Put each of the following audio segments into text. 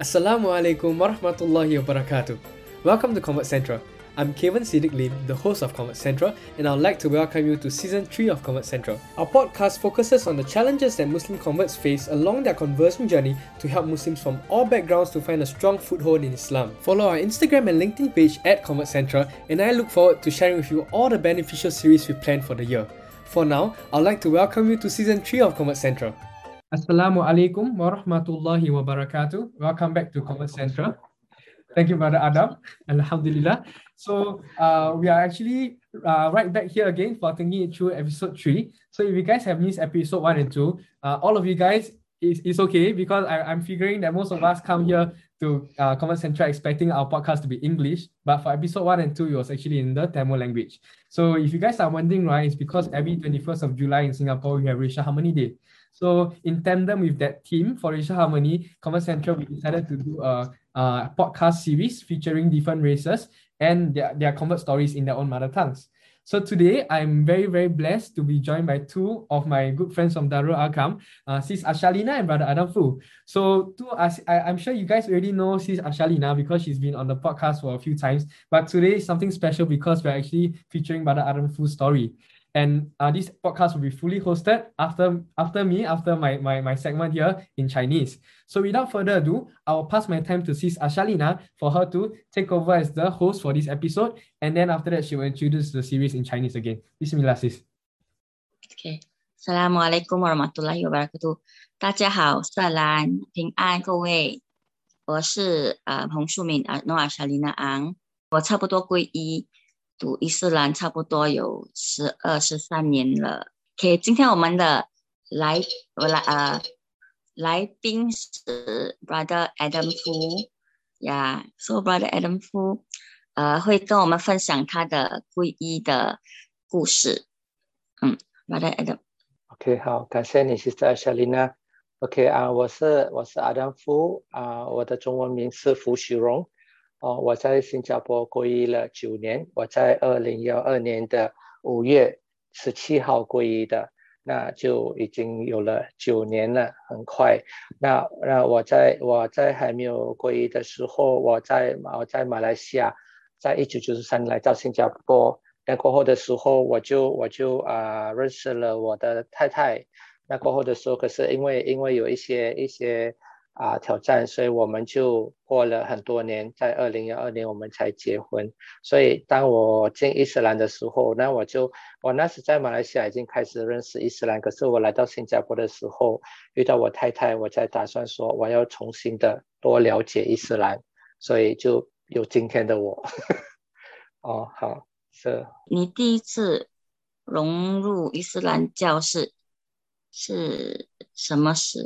Assalamualaikum warahmatullahi wabarakatuh. Welcome to Combat Central. I'm Kevin Siddiq Lim, the host of Combat Central, and I'd like to welcome you to season 3 of Combat Central. Our podcast focuses on the challenges that Muslim converts face along their conversion journey to help Muslims from all backgrounds to find a strong foothold in Islam. Follow our Instagram and LinkedIn page at Combat Central, and I look forward to sharing with you all the beneficial series we plan for the year. For now, I'd like to welcome you to season 3 of Combat Central. Assalamualaikum warahmatullahi wabarakatuh. Welcome back to Combat Central. Thank you, Brother Adam. Alhamdulillah. So uh, we are actually uh, right back here again for thinking it through episode three. So if you guys have missed episode one and two, uh, all of you guys is is okay because I, I'm figuring that most of us come here to uh, Combat Central expecting our podcast to be English, but for episode one and two, it was actually in the Tamil language. So if you guys are wondering, right, it's because every 21st of July in Singapore, we have Racial Harmony Day. So in tandem with that team for Racial Harmony, Combat Central, we decided to do a, a podcast series featuring different races and their, their convert stories in their own mother tongues. So today, I'm very, very blessed to be joined by two of my good friends from Darul Akam, uh, Sis Ashalina and Brother Adam Fu. So two, I, I'm sure you guys already know Sis Ashalina because she's been on the podcast for a few times, but today is something special because we're actually featuring Brother Adam Fu's story. And uh, this podcast will be fully hosted after after me, after my, my, my segment here in Chinese. So without further ado, I will pass my time to Sis Ashalina for her to take over as the host for this episode. And then after that, she will introduce the series in Chinese again. Bismillah, Sis. OK，萨拉姆阿莱古瓦马杜拉尤巴拉克图，大家好，萨兰平安，各位，我是呃彭树敏啊诺尔莎琳娜昂，我差不多皈依 读伊斯兰差不多有十二十三年了。OK，今天我们的来我来呃来宾是 Brother Adam Fu 呀，So Brother Adam Fu 呃会跟我们分享他的皈依的故事。嗯，Brother Adam。OK，好，感谢你，Sister Shalina。OK 啊，我是我是 Adam Fu 啊，我的中文名是胡许荣。哦，我在新加坡皈依了九年，我在二零幺二年的五月十七号皈依的，那就已经有了九年了，很快。那那我在我在还没有皈依的时候，我在我在马来西亚，在一九九三来到新加坡，那过后的时候，我就我就啊认识了我的太太。那过后的时候，可是因为因为有一些一些。啊，挑战，所以我们就过了很多年，在二零幺二年我们才结婚。所以当我进伊斯兰的时候，那我就我那时在马来西亚已经开始认识伊斯兰，可是我来到新加坡的时候，遇到我太太，我才打算说我要重新的多了解伊斯兰，所以就有今天的我。哦，好，是。你第一次融入伊斯兰教是是什么时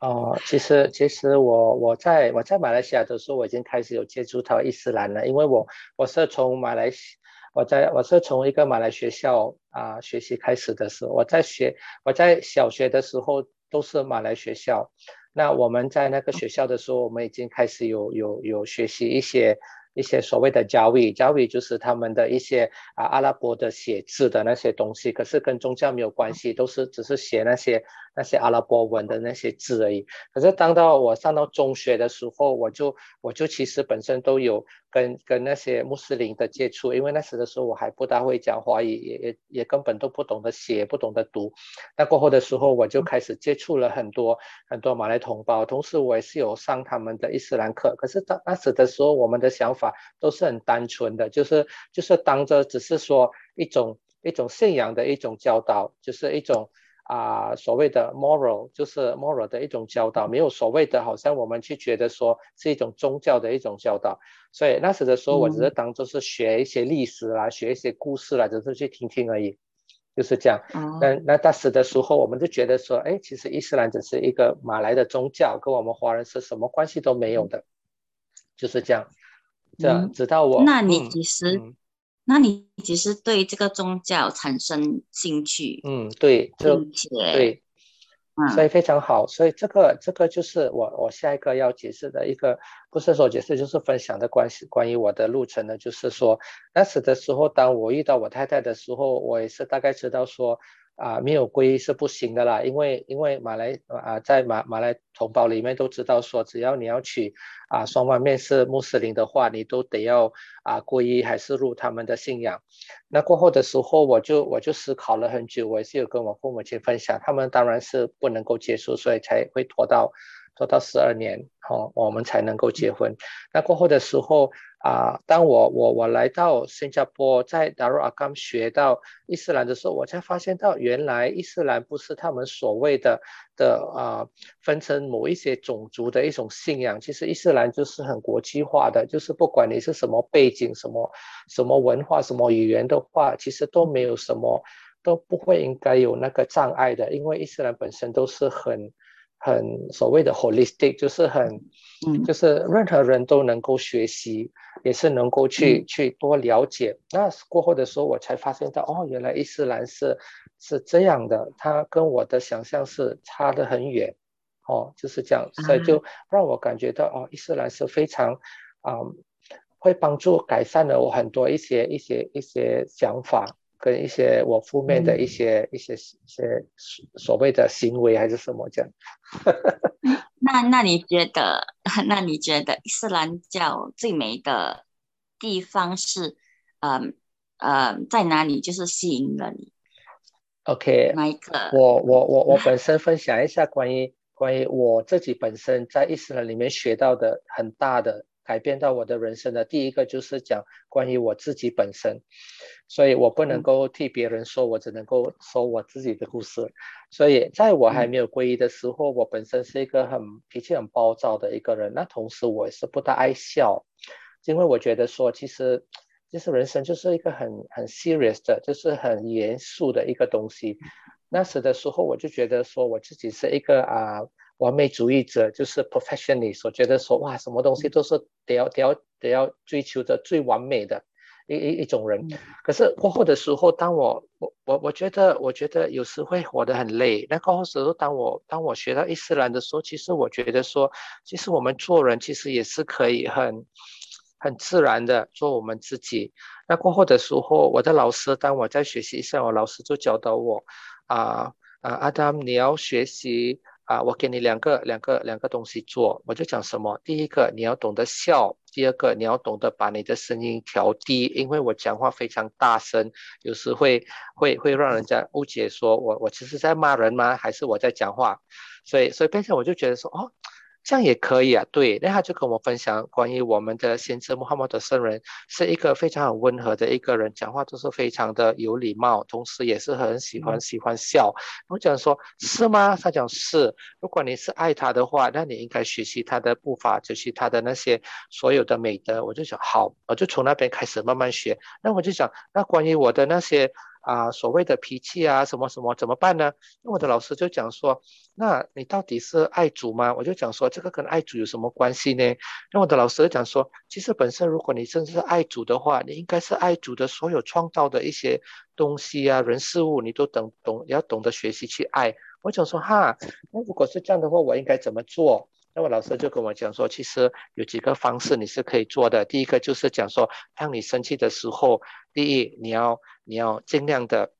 候？哦，其实其实我我在我在马来西亚的时候，我已经开始有接触到伊斯兰了，因为我我是从马来西，我在我是从一个马来学校啊学习开始的时候，我在学我在小学的时候都是马来学校，那我们在那个学校的时候，我们已经开始有有有学习一些。一些所谓的教语，教语就是他们的一些啊阿拉伯的写字的那些东西，可是跟宗教没有关系，都是只是写那些那些阿拉伯文的那些字而已。可是当到我上到中学的时候，我就我就其实本身都有跟跟那些穆斯林的接触，因为那时的时候我还不大会讲华语，也也也根本都不懂得写，不懂得读。那过后的时候，我就开始接触了很多很多马来同胞，同时我也是有上他们的伊斯兰课。可是当那时的时候，我们的想法。都是很单纯的，就是就是当着只是说一种一种信仰的一种教导，就是一种啊所谓的 moral，就是 moral 的一种教导，没有所谓的好像我们去觉得说是一种宗教的一种教导。所以那时的时候，我只是当做是学一些历史啦，学一些故事啦，只是去听听而已，就是这样。那那当时的时候，我们就觉得说，哎，其实伊斯兰只是一个马来的宗教，跟我们华人是什么关系都没有的，就是这样。这样，直到我，那你几时，那你其实对这个宗教产生兴趣？嗯，对，就对，嗯，所以非常好。所以这个这个就是我我下一个要解释的一个，不是说解释，就是分享的关系。关于我的路程呢，就是说，那时的时候，当我遇到我太太的时候，我也是大概知道说，啊，没有皈依是不行的啦，因为因为马来啊，在马马来同胞里面都知道说，只要你要娶啊双方面是穆斯林的话，你都得要啊皈依还是入他们的信仰。那过后的时候，我就我就思考了很久，我也是有跟我父母亲分享，他们当然是不能够接受，所以才会拖到拖到十二年，哦，我们才能够结婚。那过后的时候。啊，当我我我来到新加坡，在达鲁阿甘学到伊斯兰的时候，我才发现到原来伊斯兰不是他们所谓的的啊分成某一些种族的一种信仰，其实伊斯兰就是很国际化的，就是不管你是什么背景、什么什么文化、什么语言的话，其实都没有什么都不会应该有那个障碍的，因为伊斯兰本身都是很。很所谓的 holistic，就是很，嗯，就是任何人都能够学习，也是能够去去多了解。那过后的时候，我才发现到，哦，原来伊斯兰是是这样的，它跟我的想象是差得很远，哦，就是这样，所以就让我感觉到，哦，伊斯兰是非常，啊，会帮助改善了我很多一些一些一些想法。跟一些我负面的一些一些一些所谓的行为还是什么这样，那那你觉得 那你觉得伊斯兰教最美的地方是嗯呃在哪里？就是吸引了你？OK，哪一个？我我我我 本身分享一下关于关于我自己本身在伊斯兰里面学到的很大的。改变到我的人生的第一个就是讲关于我自己本身，所以我不能够替别人说，我只能够说我自己的故事。所以在我还没有皈依的时候，我本身是一个很脾气很暴躁的一个人。那同时我也是不大爱笑，因为我觉得说其实其实人生就是一个很很 serious 的，就是很严肃的一个东西。那时的时候我就觉得说我自己是一个啊。完美主义者就是 professionally 所觉得说哇，什么东西都是得要得要得要追求的最完美的一一一种人。可是过后的时候，当我我我我觉得我觉得有时会活得很累。那过后时候，当我当我学到伊斯兰的时候，其实我觉得说，其实我们做人其实也是可以很很自然的做我们自己。那过后的时候，我的老师当我在学习上，我老师就教导我啊啊，阿达姆，你要学习。啊，我给你两个两个两个东西做，我就讲什么？第一个你要懂得笑，第二个你要懂得把你的声音调低，因为我讲话非常大声，有时会会会让人家误解，说我我其实在骂人吗？还是我在讲话？所以所以变成我就觉得说哦。这样也可以啊，对，那他就跟我分享关于我们的先知穆罕默德圣人是一个非常温和的一个人，讲话都是非常的有礼貌，同时也是很喜欢喜欢笑。我讲说，是吗？他讲是。如果你是爱他的话，那你应该学习他的步伐，学习他的那些所有的美德。我就想，好，我就从那边开始慢慢学。那我就想，那关于我的那些。啊，所谓的脾气啊，什么什么怎么办呢？那我的老师就讲说，那你到底是爱主吗？我就讲说，这个跟爱主有什么关系呢？那我的老师讲说，其实本身如果你真的是爱主的话，你应该是爱主的所有创造的一些东西啊，人事物，你都懂懂，要懂得学习去爱。我想说哈，那如果是这样的话，我应该怎么做？那我老师就跟我讲说，其实有几个方式你是可以做的。第一个就是讲说，当你生气的时候，第一你要你要尽量的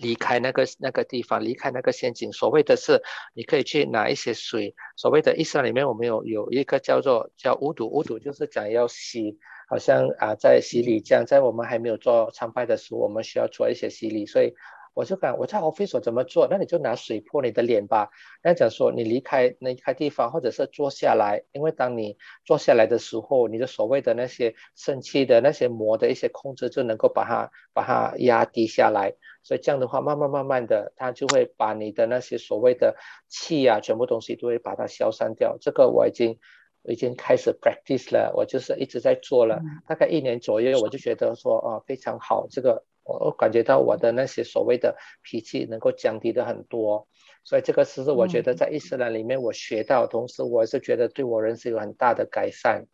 离开那个那个地方，离开那个陷阱。所谓的是，你可以去拿一些水。所谓的伊斯兰里面，我们有有一个叫做叫乌堵，乌堵就是讲要洗，好像啊在洗礼这样，在我们还没有做参拜的时候，我们需要做一些洗礼，所以。我就讲我在 office 怎么做，那你就拿水泼你的脸吧。那讲说你离开那开地方，或者是坐下来，因为当你坐下来的时候，你的所谓的那些生气的那些膜的一些控制就能够把它把它压低下来。所以这样的话，慢慢慢慢的，它就会把你的那些所谓的气啊，全部东西都会把它消散掉。这个我已经已经开始 practice 了，我就是一直在做了，大概一年左右，我就觉得说啊非常好，这个。我感觉到我的那些所谓的脾气能够降低的很多，所以这个是我觉得在伊斯兰里面我学到，同时我是觉得对我人生有很大的改善。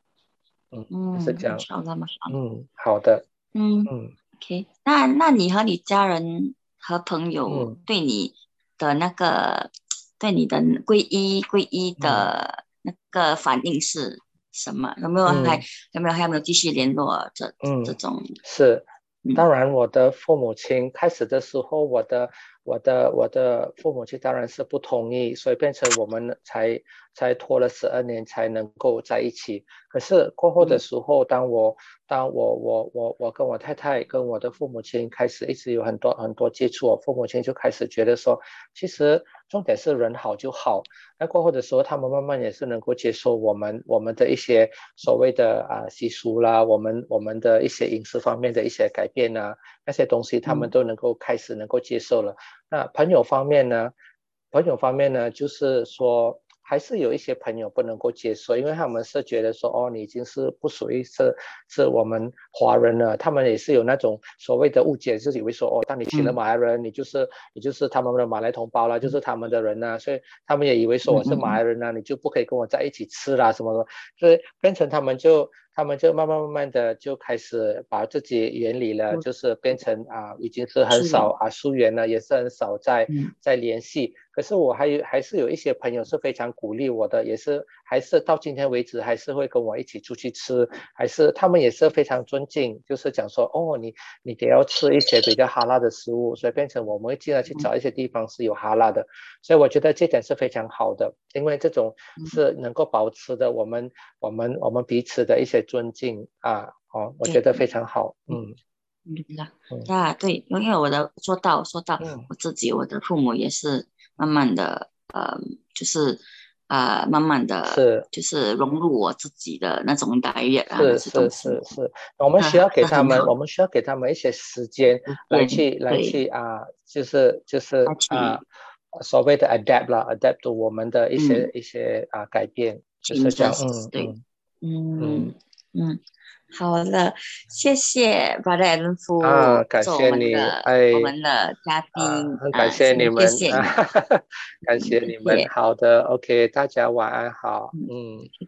嗯嗯，是这样。好的吗？嗯，好的。嗯嗯，OK。那那你和你家人和朋友对你的那个对你的皈依皈依的那个反应是什么？有没有还有没有还有没有继续联络这这种？是。当然，我的父母亲开始的时候，我的我的我的父母亲当然是不同意，所以变成我们才才拖了十二年才能够在一起。可是过后的时候，当我当我我我我跟我太太跟我的父母亲开始一直有很多很多接触，我父母亲就开始觉得说，其实重点是人好就好。那过后的时候，他们慢慢也是能够接受我们我们的一些所谓的啊习俗啦，我们我们的一些饮食方面的一些改变啊，那些东西他们都能够开始能够接受了。那朋友方面呢？朋友方面呢，就是说。还是有一些朋友不能够接受，因为他们是觉得说，哦，你已经是不属于是是我们华人了。他们也是有那种所谓的误解，就以为说，哦，当你娶了马来人，你就是你就是他们的马来同胞啦，就是他们的人呐。所以他们也以为说我是马来人呐，你就不可以跟我在一起吃啦什么的。所以变成他们就他们就慢慢慢慢的就开始把自己远离了，就是变成啊，已经是很少啊疏远了，也是很少在在联系。可是我还有还是有一些朋友是非常鼓励我的，也是还是到今天为止还是会跟我一起出去吃，还是他们也是非常尊敬，就是讲说哦你你得要吃一些比较哈拉的食物，所以变成我们会尽量去找一些地方是有哈拉的，所以我觉得这点是非常好的，因为这种是能够保持的我们我们我们彼此的一些尊敬啊，哦我觉得非常好，嗯。嗯。啦，啊对，因为我的说到说到我自己，我的父母也是。慢慢的，呃，就是呃，慢慢的，是，就是融入我自己的那种待遇啊，是是是是，我们需要 给他们，我们需要给他们一些时间来去来去啊，就是就是啊，所谓的 adapt 啦，adapt 我们的一些一些啊改变，就是这样，嗯，对，嗯。嗯。好的，谢谢 Brother Evan 夫啊，感谢你，哎，我们的嘉宾，很感谢你们，谢谢，感谢你们，好的，OK，大家晚安好，嗯。